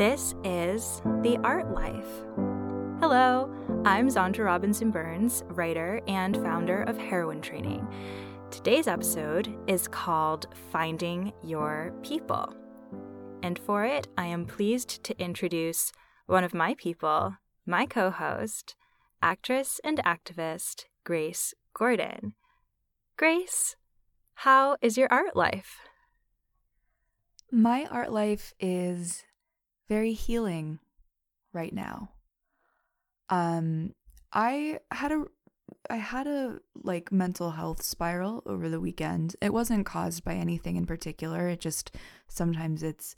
This is The Art Life. Hello, I'm Xandra Robinson Burns, writer and founder of Heroine Training. Today's episode is called Finding Your People. And for it, I am pleased to introduce one of my people, my co host, actress and activist, Grace Gordon. Grace, how is your art life? My art life is very healing right now. Um I had a I had a like mental health spiral over the weekend. It wasn't caused by anything in particular. It just sometimes it's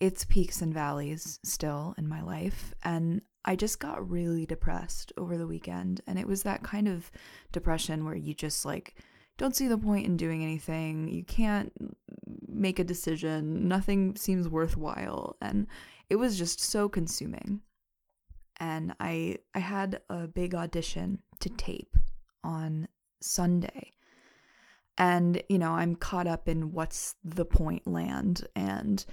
it's peaks and valleys still in my life and I just got really depressed over the weekend and it was that kind of depression where you just like don't see the point in doing anything. You can't make a decision. Nothing seems worthwhile and it was just so consuming. And I I had a big audition to tape on Sunday. And you know, I'm caught up in what's the point land and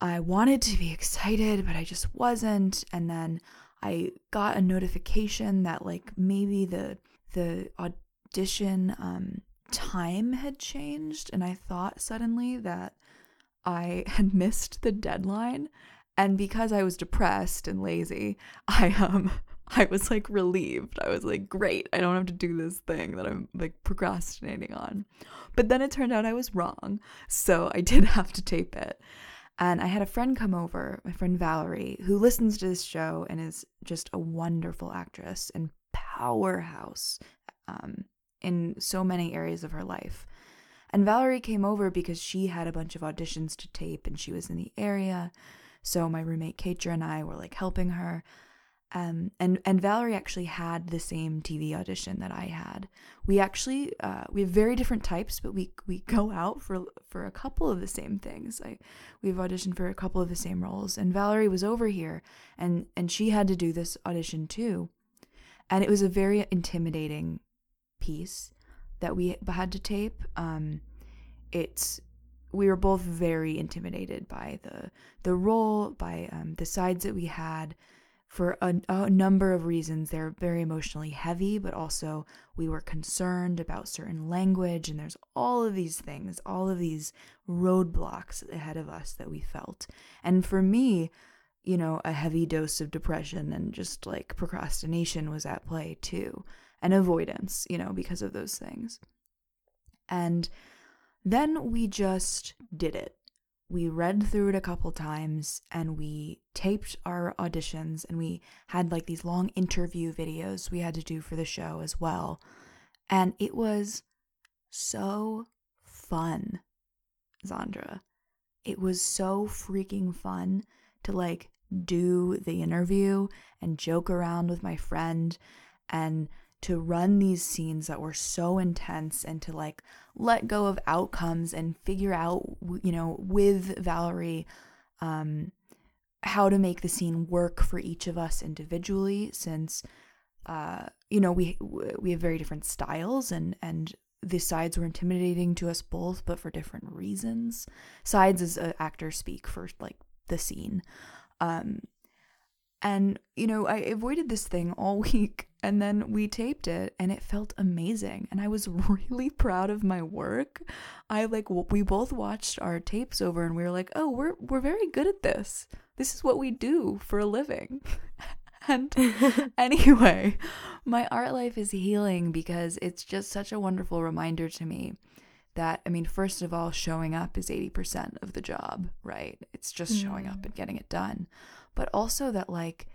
I wanted to be excited, but I just wasn't. And then I got a notification that like maybe the the audition um time had changed and I thought suddenly that I had missed the deadline and because I was depressed and lazy, I um I was like relieved. I was like, great, I don't have to do this thing that I'm like procrastinating on. But then it turned out I was wrong. So I did have to tape it. And I had a friend come over, my friend Valerie, who listens to this show and is just a wonderful actress and powerhouse um, in so many areas of her life. And Valerie came over because she had a bunch of auditions to tape and she was in the area. So my roommate Kaitra and I were like helping her. Um, and and Valerie actually had the same TV audition that I had. We actually uh, we have very different types, but we we go out for for a couple of the same things. I we've auditioned for a couple of the same roles, and Valerie was over here, and and she had to do this audition too, and it was a very intimidating piece that we had to tape. Um, it's we were both very intimidated by the the role, by um, the sides that we had, for a, a number of reasons. They're very emotionally heavy, but also we were concerned about certain language, and there's all of these things, all of these roadblocks ahead of us that we felt. And for me, you know, a heavy dose of depression and just like procrastination was at play too, and avoidance, you know, because of those things. And then we just did it. We read through it a couple times and we taped our auditions and we had like these long interview videos we had to do for the show as well. And it was so fun, Xandra. It was so freaking fun to like do the interview and joke around with my friend and to run these scenes that were so intense and to like let go of outcomes and figure out you know with Valerie um how to make the scene work for each of us individually since uh you know we we have very different styles and and the sides were intimidating to us both but for different reasons. Sides as an actor speak for like the scene. Um and, you know, I avoided this thing all week and then we taped it and it felt amazing. And I was really proud of my work. I like, we both watched our tapes over and we were like, oh, we're, we're very good at this. This is what we do for a living. and anyway, my art life is healing because it's just such a wonderful reminder to me that I mean, first of all, showing up is 80% of the job, right? It's just mm. showing up and getting it done but also that like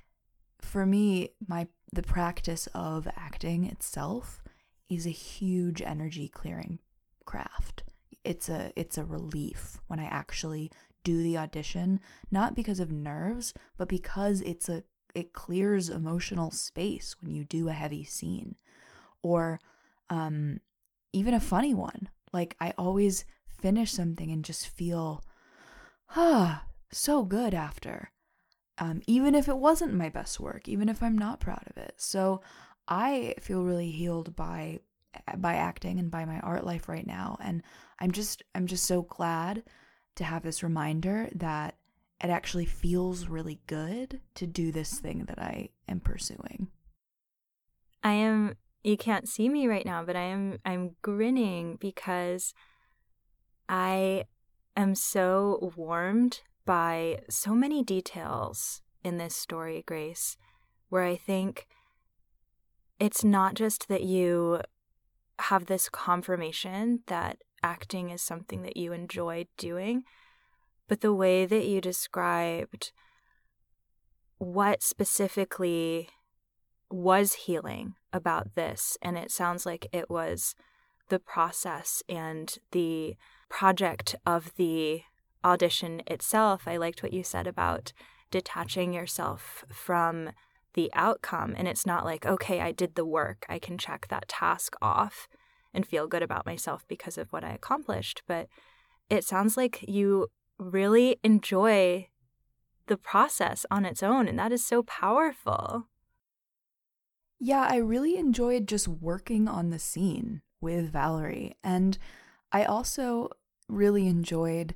for me my the practice of acting itself is a huge energy clearing craft. It's a it's a relief when i actually do the audition not because of nerves but because it's a it clears emotional space when you do a heavy scene. Or um even a funny one. Like i always finish something and just feel ah so good after um, even if it wasn't my best work, even if I'm not proud of it. So I feel really healed by by acting and by my art life right now, and I'm just I'm just so glad to have this reminder that it actually feels really good to do this thing that I am pursuing. I am you can't see me right now, but I am I'm grinning because I am so warmed by so many details in this story, Grace, where I think it's not just that you have this confirmation that acting is something that you enjoy doing, but the way that you described what specifically was healing about this. And it sounds like it was the process and the project of the audition itself. I liked what you said about detaching yourself from the outcome. And it's not like, okay, I did the work, I can check that task off and feel good about myself because of what I accomplished. But it sounds like you really enjoy the process on its own. And that is so powerful. Yeah, I really enjoyed just working on the scene with Valerie. And I also really enjoyed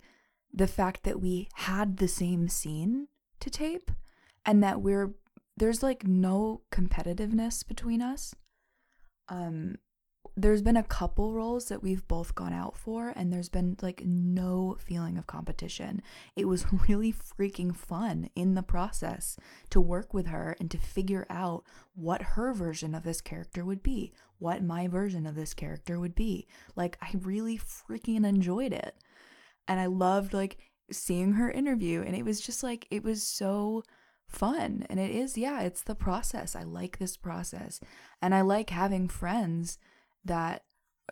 the fact that we had the same scene to tape and that we're there's like no competitiveness between us. Um there's been a couple roles that we've both gone out for and there's been like no feeling of competition. It was really freaking fun in the process to work with her and to figure out what her version of this character would be, what my version of this character would be. Like I really freaking enjoyed it. And I loved like seeing her interview and it was just like it was so fun and it is yeah it's the process. I like this process and i like having friends that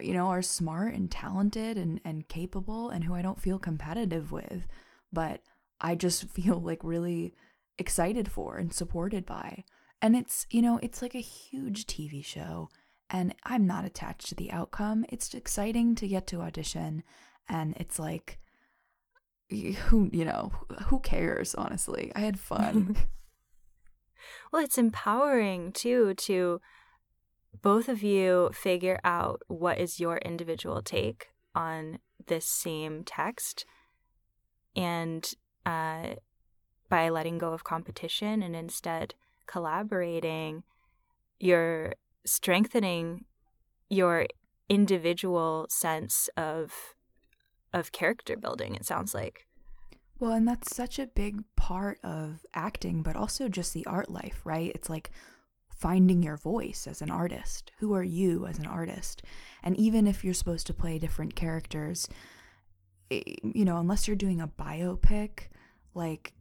you know are smart and talented and and capable and who I don't feel competitive with but I just feel like really excited for and supported by. And it's you know it's like a huge TV show and I'm not attached to the outcome. It's exciting to get to audition and it's like who you know who cares honestly? I had fun. Well it's empowering too to both of you figure out what is your individual take on this same text and uh, by letting go of competition and instead collaborating you're strengthening your individual sense of of character building it sounds like well and that's such a big part of acting but also just the art life right it's like finding your voice as an artist. Who are you as an artist? And even if you're supposed to play different characters, you know, unless you're doing a biopic, like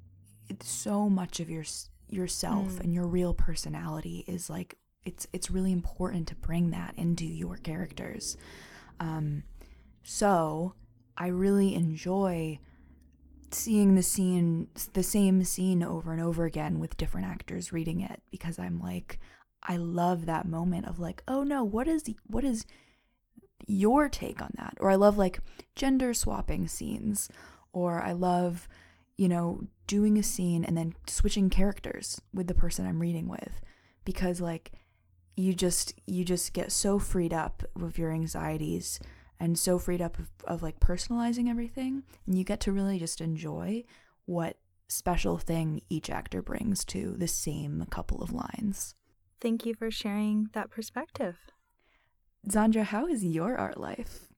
it's so much of your yourself mm. and your real personality is like it's it's really important to bring that into your characters. Um, so I really enjoy seeing the scene the same scene over and over again with different actors reading it because I'm like I love that moment of like oh no what is what is your take on that? Or I love like gender swapping scenes. Or I love you know doing a scene and then switching characters with the person I'm reading with because like you just you just get so freed up with your anxieties and so freed up of, of like personalizing everything and you get to really just enjoy what special thing each actor brings to the same couple of lines. Thank you for sharing that perspective. Xandra, how is your art life?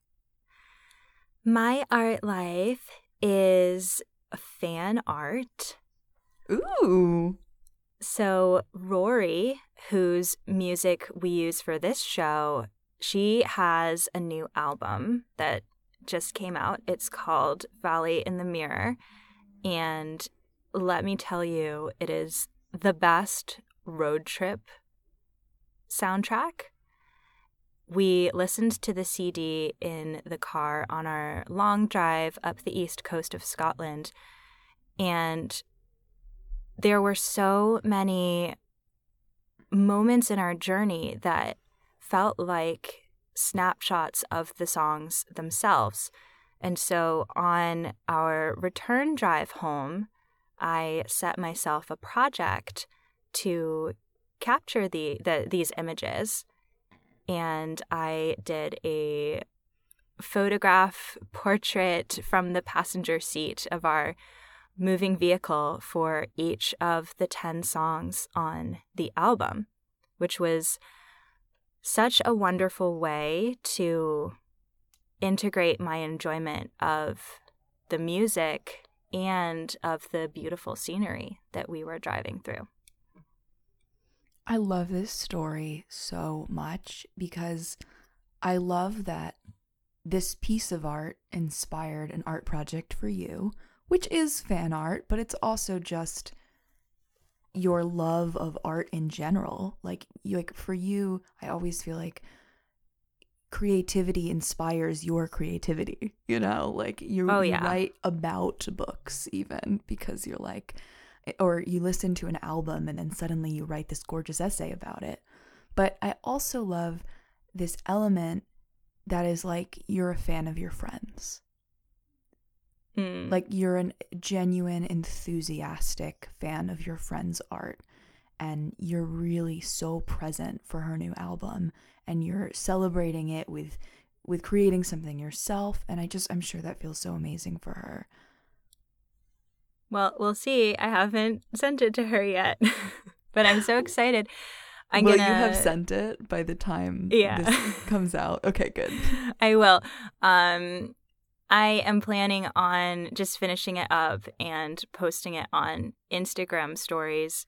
My art life is fan art. Ooh. So, Rorie, whose music we use for this show, she has a new album that just came out. It's called Valley in the Mirror. And let me tell you, it is the best road trip soundtrack. We listened to the CD in the car on our long drive up the east coast of Scotland. And there were so many moments in our journey that felt like snapshots of the songs themselves. And so on our return drive home, I set myself a project to capture the, the these images and I did a photograph portrait from the passenger seat of our moving vehicle for each of the 10 songs on the album, which was such a wonderful way to integrate my enjoyment of the music and of the beautiful scenery that we were driving through. I love this story so much because I love that this piece of art inspired an art project for you, which is fan art, but it's also just your love of art in general. Like you, like for you, I always feel like creativity inspires your creativity, you know? Like you, Oh, you yeah. write about books even because you're like eh, or you listen to an album and then suddenly you write this gorgeous essay about it. But I also love this element that is like you're a fan of your friends. Mm. Like you're a genuine, enthusiastic fan of your friend's art. And you're really so present for her new album and you're celebrating it with with creating something yourself and I just I'm sure that feels so amazing for her. Well, we'll see. I haven't sent it to her yet, but I'm so excited. I'm Will gonna. you have sent it by the time Yeah. this comes out? Okay, good. I will. Um, I am planning on just finishing it up and posting it on Instagram stories,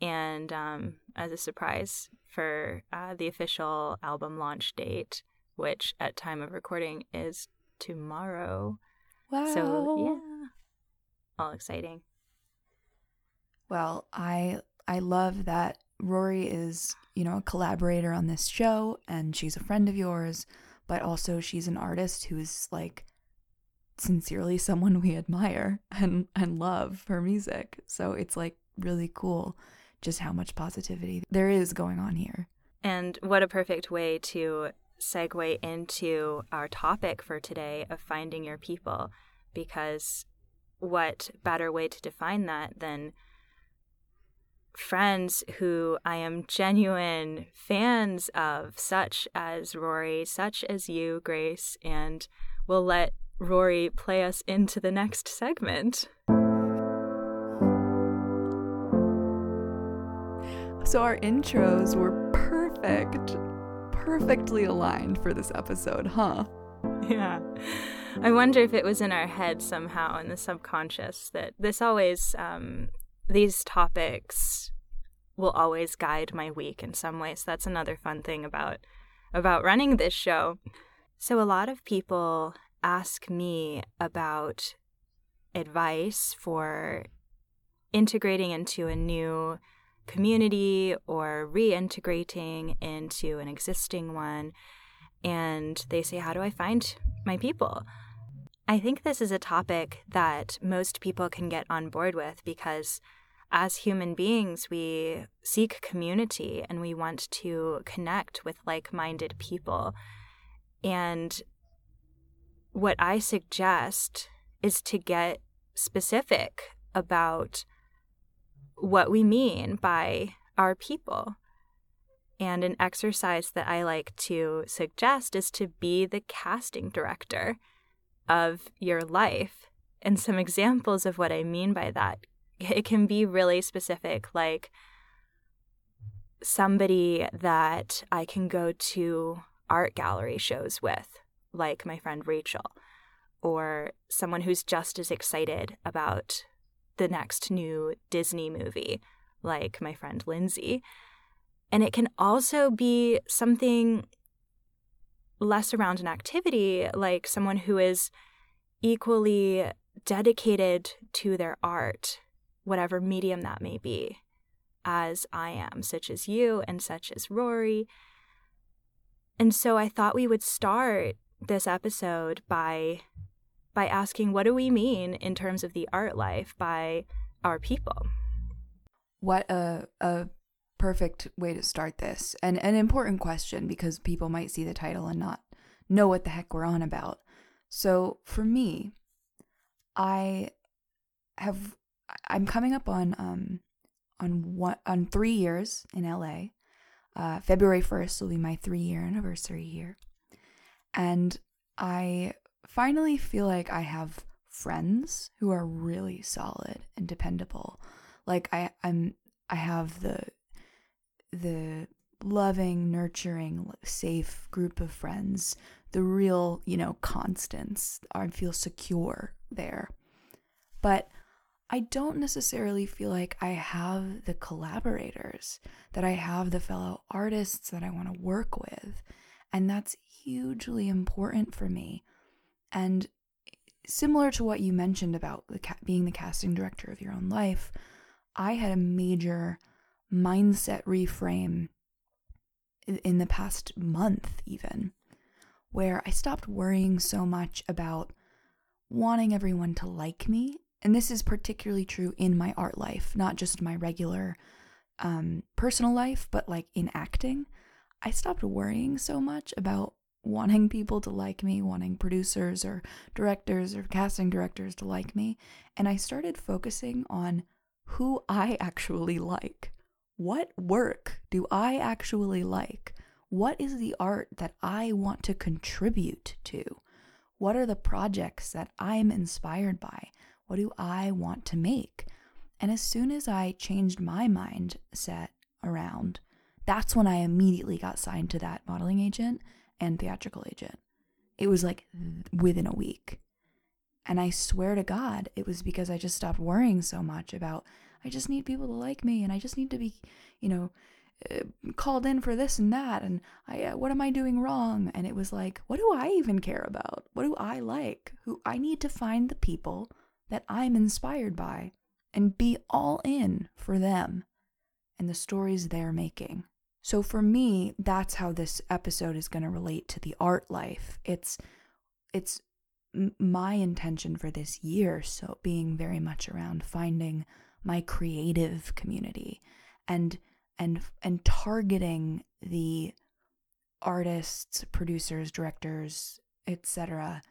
and um, as a surprise for uh, the official album launch date, which at time of recording is tomorrow. Wow. So yeah, all exciting. Well, I I love that Rorie is, you know, a collaborator on this show and she's a friend of yours, but also she's an artist who is like sincerely someone we admire and and love her music. So it's like really cool just how much positivity there is going on here. And what a perfect way to segue into our topic for today of finding your people, because what better way to define that than friends who I am genuine fans of, such as Rorie, such as you, Grace, and we'll let Rorie play us into the next segment. So our intros were perfect. Perfectly aligned for this episode, huh? Yeah. I wonder if it was in our head somehow in the subconscious that this always, um, these topics will always guide my week in some ways. That's another fun thing about about running this show. So a lot of people ask me about advice for integrating into a new community or reintegrating into an existing one and they say, How do I find my people? I think this is a topic that most people can get on board with because as human beings, we seek community and we want to connect with like minded people. And what I suggest is to get specific about what we mean by our people. And an exercise that I like to suggest is to be the casting director of your life. And some examples of what I mean by that it can be really specific, like somebody that I can go to art gallery shows with, like my friend Rachel, or someone who's just as excited about the next new Disney movie, like my friend Lindsay. And it can also be something less around an activity, like someone who is equally dedicated to their art, whatever medium that may be, as I am, such as you and such as Rorie. And so I thought we would start this episode by by asking what do we mean in terms of the art life by our people. What a a perfect way to start this. And an important question because people might see the title and not know what the heck we're on about. So for me, I have I'm coming up on um on one on 3 years in LA. Uh February 1st will be my 3 year anniversary here. And I finally feel like I have friends who are really solid and dependable. Like I I'm I have the the loving, nurturing, safe group of friends, the real, you know, constants. I feel secure there. But I don't necessarily feel like I have the collaborators, that I have the fellow artists that I want to work with. And that's hugely important for me. And similar to what you mentioned about the ca- being the casting director of your own life, I had a major mindset reframe in the past month, even, where I stopped worrying so much about wanting everyone to like me. And this is particularly true in my art life, not just my regular um, personal life, but like in acting. I stopped worrying so much about wanting people to like me, wanting producers or directors or casting directors to like me. And I started focusing on who I actually like. What work do I actually like? What is the art that I want to contribute to? What are the projects that I'm inspired by? What do I want to make? And as soon as I changed my mindset around, that's when I immediately got signed to that modeling agent and theatrical agent. It was like within a week. And I swear to God, it was because I just stopped worrying so much about, I just need people to like me and I just need to be, you know, uh, called in for this and that. And I, uh, what am I doing wrong? And it was like, what do I even care about? What do I like? Who I need to find the people that I'm inspired by and be all in for them and the stories they're making. So for me, that's how this episode is going to relate to the art life. It's it's my intention for this year so being very much around finding my creative community and and and targeting the artists, producers, directors, etc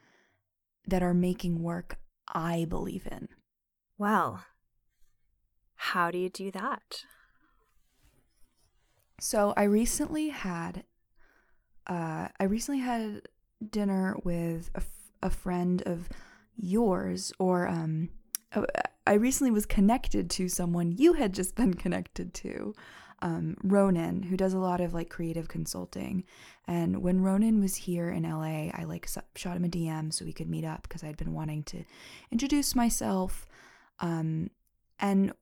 that are making work I believe in. Well, how do you do that? So I recently had, uh, I recently had dinner with a, f- a friend of yours, or um, I recently was connected to someone you had just been connected to, um, Ronan, who does a lot of like creative consulting. And when Ronan was here in LA, I like shot him a DM so we could meet up because I'd been wanting to introduce myself. Um, and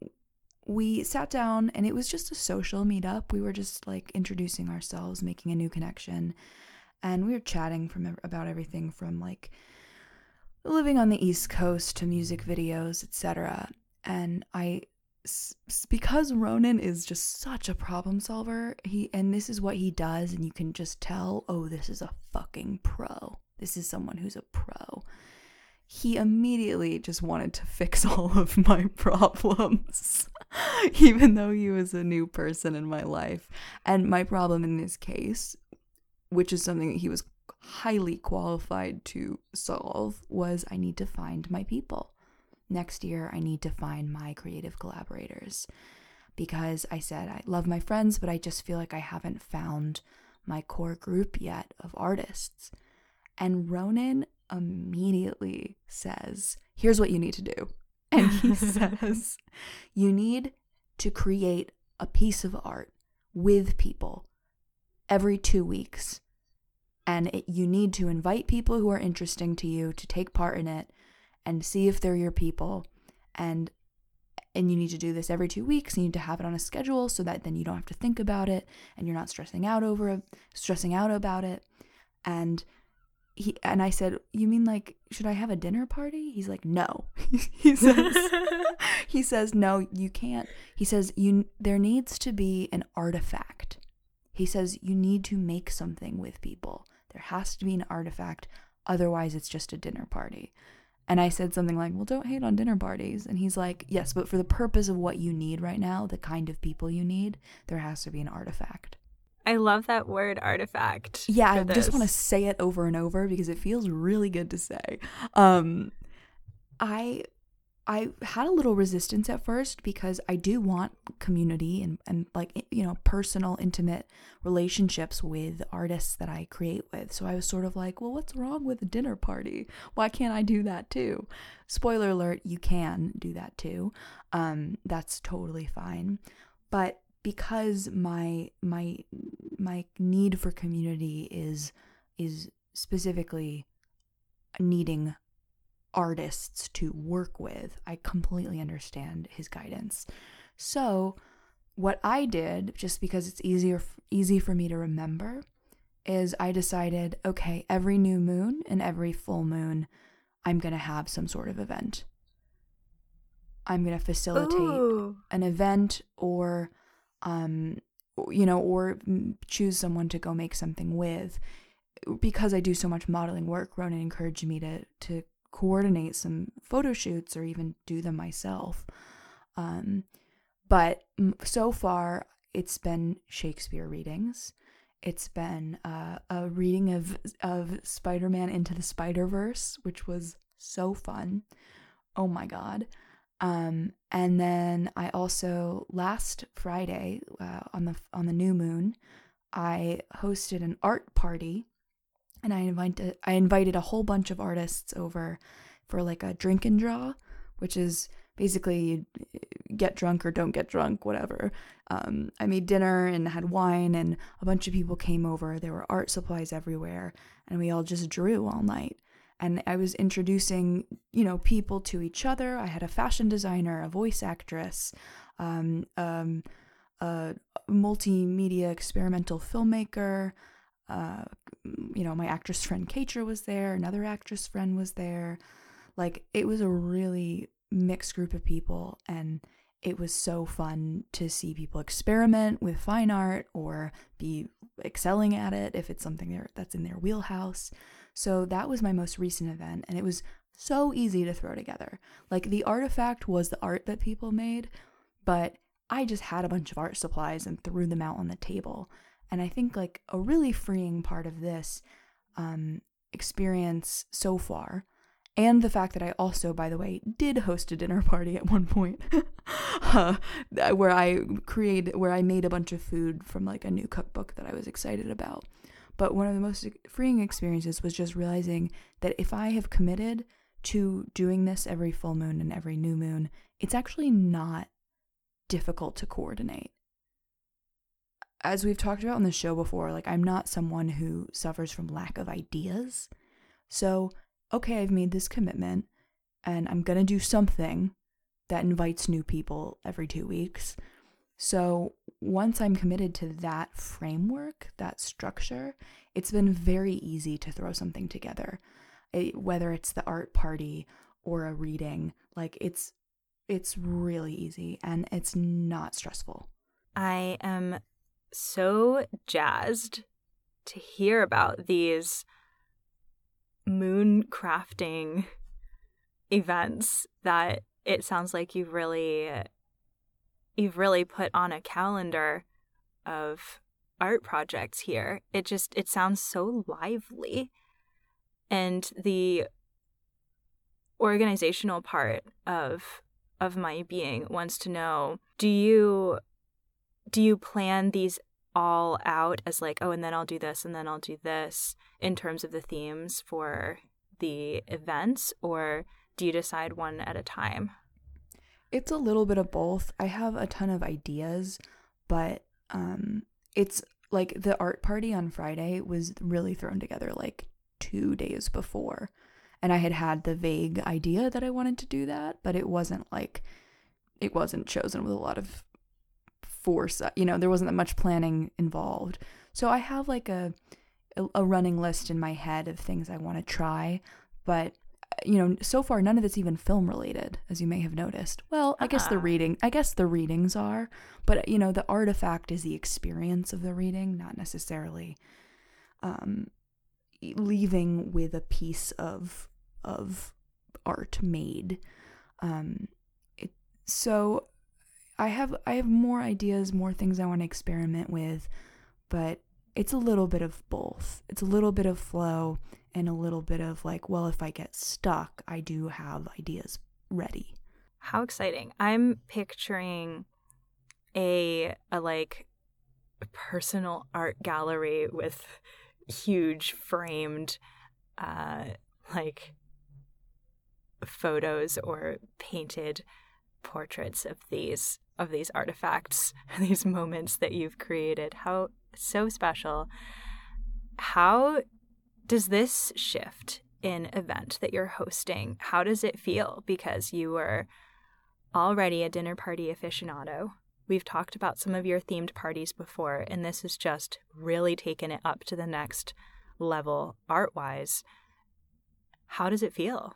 we sat down and it was just a social meetup. We were just like introducing ourselves, making a new connection, and we were chatting from about everything from like living on the East Coast to music videos, etc. And I because Ronan is just such a problem solver, he and this is what he does and you can just tell, oh, this is a fucking pro. This is someone who's a pro he immediately just wanted to fix all of my problems, even though he was a new person in my life. And my problem in this case, which is something that he was highly qualified to solve, was I need to find my people. Next year, I need to find my creative collaborators because I said I love my friends, but I just feel like I haven't found my core group yet of artists. And Ronan immediately says, Here's what you need to do. And he says, You need to create a piece of art with people every two weeks. And it, you need to invite people who are interesting to you to take part in it and see if they're your people. And and you need to do this every two weeks. You need to have it on a schedule so that then you don't have to think about it and you're not stressing out over it, stressing out about it. And he and I said, "You mean like should I have a dinner party?" He's like, "No." he says he says, "No, you can't." He says, "You there needs to be an artifact." He says, "You need to make something with people. There has to be an artifact, otherwise it's just a dinner party." And I said something like, "Well, don't hate on dinner parties." And he's like, "Yes, but for the purpose of what you need right now, the kind of people you need, there has to be an artifact." I love that word artifact. Yeah, I this. just want to say it over and over because it feels really good to say. Um I I had a little resistance at first because I do want community and, and like, you know, personal, intimate relationships with artists that I create with. So I was sort of like, well, what's wrong with a dinner party? Why can't I do that too? Spoiler alert, you can do that too. Um, that's totally fine. But because my my my need for community is is specifically needing artists to work with, I completely understand his guidance. So, what I did, just because it's easier easy for me to remember, is I decided, okay, every new moon and every full moon, I'm going to have some sort of event. I'm going to facilitate Ooh. an event or um you know, or choose someone to go make something with. Because I do so much modeling work, Ronan encouraged me to to coordinate some photo shoots or even do them myself. Um, but so far, it's been Shakespeare readings. It's been uh, a reading of of Spider Man into the Spider Verse, which was so fun. Oh my god! Um, and then I also last Friday uh, on the on the new moon, I hosted an art party and I invited I invited a whole bunch of artists over for like a drink and draw, which is basically get drunk or don't get drunk, whatever. Um, I made dinner and had wine, and a bunch of people came over. There were art supplies everywhere, and we all just drew all night. And I was introducing, you know, people to each other. I had a fashion designer, a voice actress, um, um, a multimedia experimental filmmaker, uh, you know, my actress friend Katra was there, another actress friend was there. Like, it was a really mixed group of people, and it was so fun to see people experiment with fine art or be excelling at it if it's something that's in their wheelhouse. So, that was my most recent event, and it was so easy to throw together. Like, the artifact was the art that people made, but I just had a bunch of art supplies and threw them out on the table. And I think like a really freeing part of this um, experience so far, and the fact that I also, by the way, did host a dinner party at one point, uh, where I created, where I made a bunch of food from like a new cookbook that I was excited about. But one of the most freeing experiences was just realizing that if I have committed to doing this every full moon and every new moon, it's actually not difficult to coordinate as we've talked about on the show before, like I'm not someone who suffers from lack of ideas. So, okay, I've made this commitment and I'm going to do something that invites new people every 2 weeks. So, once I'm committed to that framework, that structure, it's been very easy to throw something together. It, whether it's the art party or a reading, like it's it's really easy and it's not stressful. I am so jazzed to hear about these moon crafting events that it sounds like you've really you've really put on a calendar of art projects here. It just it sounds so lively. And the organizational part of of my being wants to know, do you do you plan these all out as like, oh, and then I'll do this and then I'll do this in terms of the themes for the events, or do you decide one at a time? It's a little bit of both. I have a ton of ideas, but um it's like the art party on Friday was really thrown together like 2 days before. And I had had the vague idea that I wanted to do that, but it wasn't like it wasn't chosen with a lot of force. You know, there wasn't that much planning involved. So I have like a a running list in my head of things I want to try, but you know, so far none of it's even film related, as you may have noticed. Well, I guess the uh-uh. reading, I guess the readings are, but you know, the artifact is the experience of the reading, not necessarily um leaving with a piece of of art made. Um it, so I have I have more ideas, more things I want to experiment with, but it's a little bit of both. It's a little bit of flow and a little bit of like, well, if I get stuck, I do have ideas ready. How exciting. I'm picturing a a like personal art gallery with huge framed uh like photos or painted portraits of these of these artifacts, these moments that you've created. How so special. How does this shift in event that you're hosting? How does it feel because you were already a dinner party aficionado? We've talked about some of your themed parties before, and this has just really taken it up to the next level art wise. How does it feel?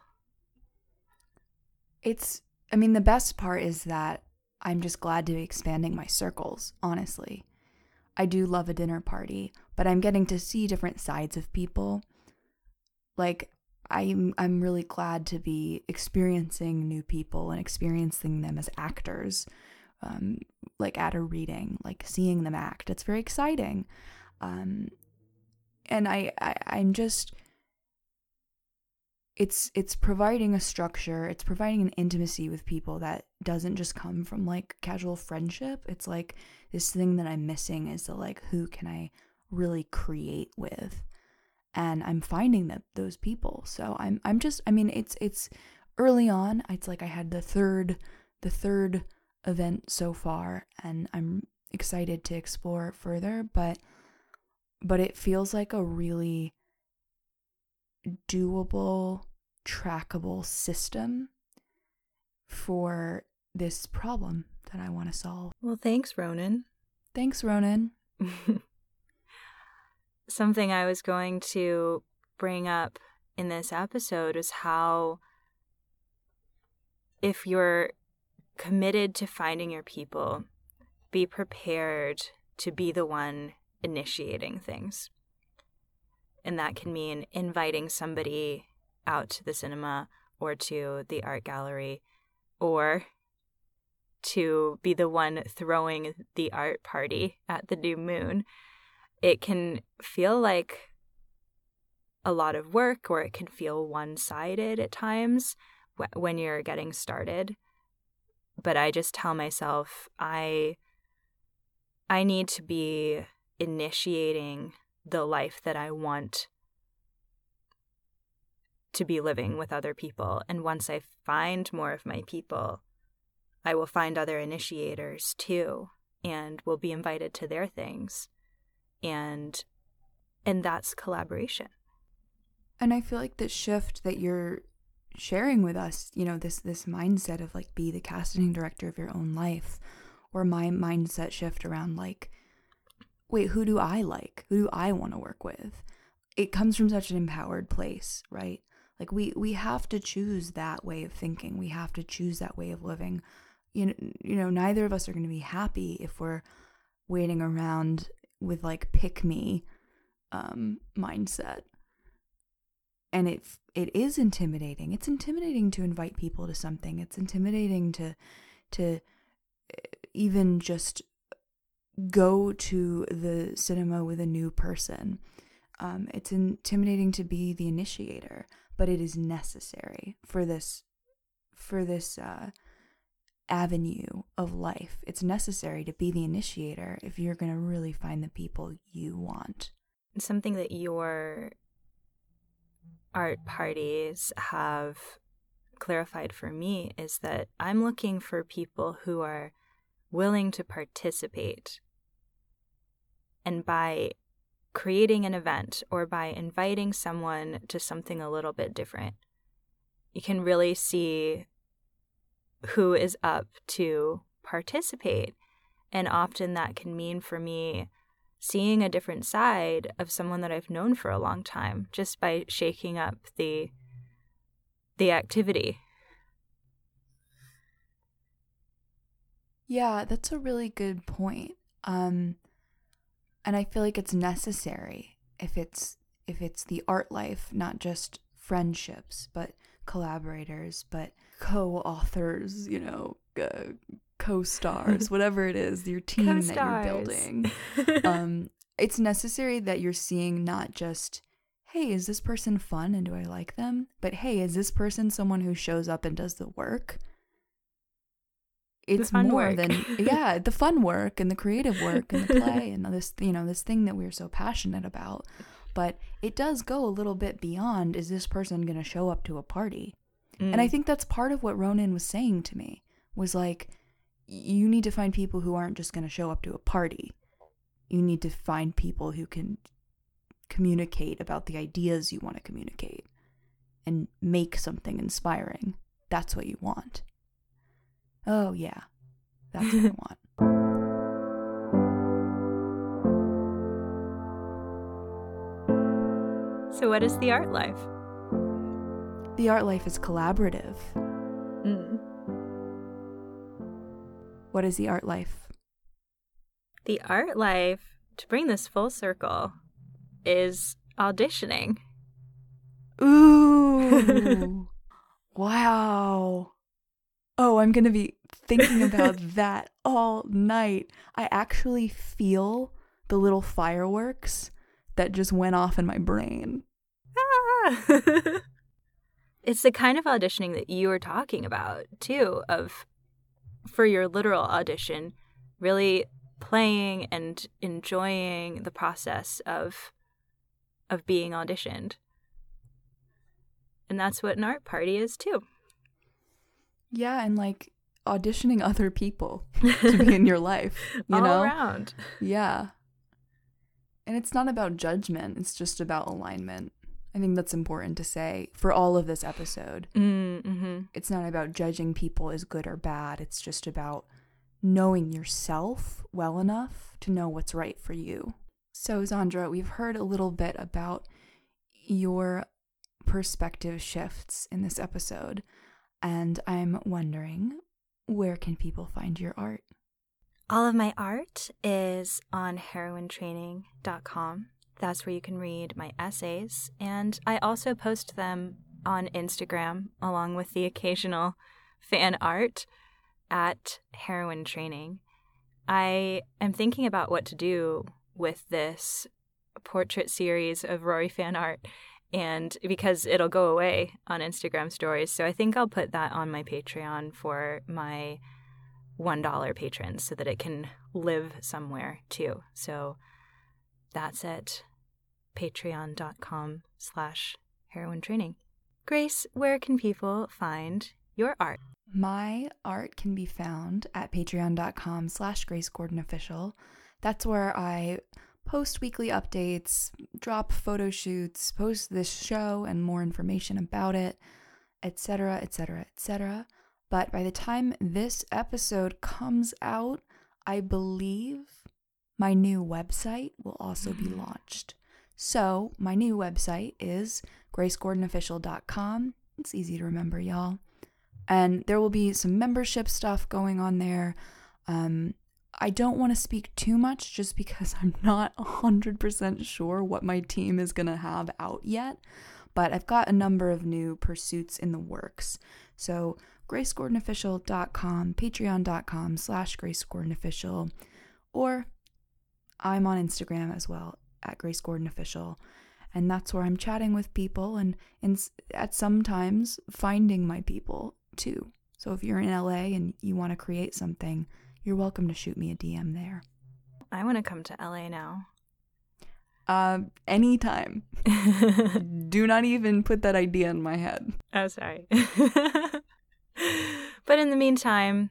It's, I mean, the best part is that I'm just glad to be expanding my circles, honestly. I do love a dinner party, but I'm getting to see different sides of people. Like I'm I'm really glad to be experiencing new people and experiencing them as actors. Um, like at a reading, like seeing them act. It's very exciting. Um, and I, I I'm just it's it's providing a structure it's providing an intimacy with people that doesn't just come from like casual friendship it's like this thing that i'm missing is the like who can i really create with and i'm finding that those people so i'm i'm just i mean it's it's early on it's like i had the third the third event so far and i'm excited to explore further but but it feels like a really doable, trackable system for this problem that I want to solve. Well, thanks, Ronan. Thanks, Ronan. Something I was going to bring up in this episode is how if you're committed to finding your people, be prepared to be the one initiating things. And that can mean inviting somebody out to the cinema or to the art gallery or to be the one throwing the art party at the new moon. It can feel like a lot of work or it can feel one sided at times when you're getting started. But I just tell myself, I. I need to be initiating the life that I want to be living with other people. And once I find more of my people, I will find other initiators too and will be invited to their things. And and that's collaboration. And I feel like the shift that you're sharing with us, you know, this this mindset of like be the casting director of your own life or my mindset shift around like wait, who do I like? Who do I want to work with? It comes from such an empowered place, right? Like we we have to choose that way of thinking. We have to choose that way of living. You know, you know, neither of us are going to be happy if we're waiting around with like pick me um mindset. And it it is intimidating. It's intimidating to invite people to something. It's intimidating to to eh, even just go to the cinema with a new person. Um, it's intimidating to be the initiator, but it is necessary for this for this uh, avenue of life. It's necessary to be the initiator if you're going to really find the people you want. Something that your art parties have clarified for me is that I'm looking for people who are willing to participate and by creating an event or by inviting someone to something a little bit different, you can really see who is up to participate. And often that can mean for me seeing a different side of someone that I've known for a long time just by shaking up the the activity. Yeah, that's a really good point. Um and I feel like it's necessary if it's if it's the art life, not just friendships, but collaborators, but co-authors, you know, uh, co-stars, whatever it is, your team Co-stars. that you're building. um, it's necessary that you're seeing not just hey, is this person fun and do I like them? But hey, is this person someone who shows up and does the work? it's more work. than yeah the fun work and the creative work and the play and this you know this thing that we're so passionate about but it does go a little bit beyond is this person going to show up to a party? And i Mm. think that's part of what ronan was saying to me was like you need to find people who aren't just going to show up to a party. You need to find people who can communicate about the ideas you want to communicate and make something inspiring. That's what you want. Oh yeah. That's what i want So, what is the art life? the art life is collaborative Mm. what is the art life The art life, to bring this full circle, is auditioning. Ooh. wow. Oh, I'm going to be thinking about that all night. I actually feel the little fireworks that just went off in my brain. Ah! it's the kind of auditioning that you were talking about, too, of for your literal audition, really playing and enjoying the process of of being auditioned. And that's what an art party is too. Yeah, and like auditioning other people to be in your life, you All know? around. Yeah. And it's not about judgment, it's just about alignment. I think that's important to say for all of this episode. Mm-hmm. It's not about judging people as good or bad. It's just about knowing yourself well enough to know what's right for you. So, Xandra, we've heard a little bit about your perspective shifts in this episode, and I'm wondering where can people find your art? All of my art is on heroinetraining.com. That's where you can read my essays. And I also post them on Instagram along with the occasional fan art at Heroine Training. I am thinking about what to do with this portrait series of Rorie fan art and because it'll go away on Instagram stories. So I think I'll put that on my Patreon for my $1 patrons so that it can live somewhere too. So that's it. patreon.com slash heroinetraining. Grace, where can people find your art? My art can be found at patreon.com slash Grace Gordon Official. That's where I post weekly updates, drop photo shoots, post this show and more information about it, etc., etc., etc. But by the time this episode comes out, I believe my new website will also be launched. So, my new website is gracegordonofficial.com. It's easy to remember, y'all. And there will be some membership stuff going on there. Um, I don't want to speak too much just because I'm not 100% sure what my team is going to have out yet. But I've got a number of new pursuits in the works. So, gracegordonofficial.com, patreon.com slash gracegordonofficial, or I'm on Instagram as well at Grace Gordon Official. And that's where I'm chatting with people and, and at sometimes finding my people too. So if you're in LA and you want to create something, you're welcome to shoot me a DM there. I want to come to LA now. Um, anytime. Do not even put that idea in my head. oh, sorry. but in the meantime,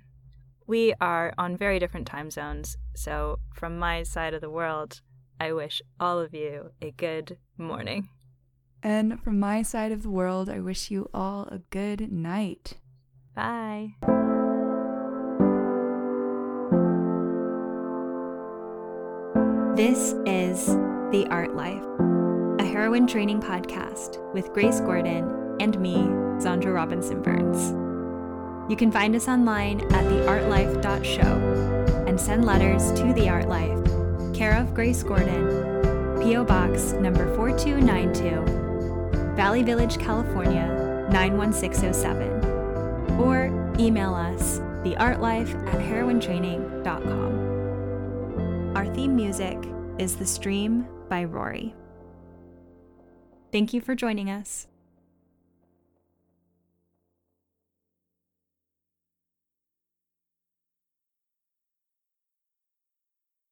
we are on very different time zones. So, from my side of the world, I wish all of you a good morning. And from my side of the world, I wish you all a good night. Bye. This is The Art Life, a Heroine Training podcast with Grace Gordon and me, Xandra Robinson Burns. You can find us online at theartlife.show and send letters to The Art Life, care of Grace Gordon, P.O. Box number 4292, Valley Village, California 91607 or email us theartlife at heroinetraining.com. Our theme music is The Stream by Rorie. Thank you for joining us.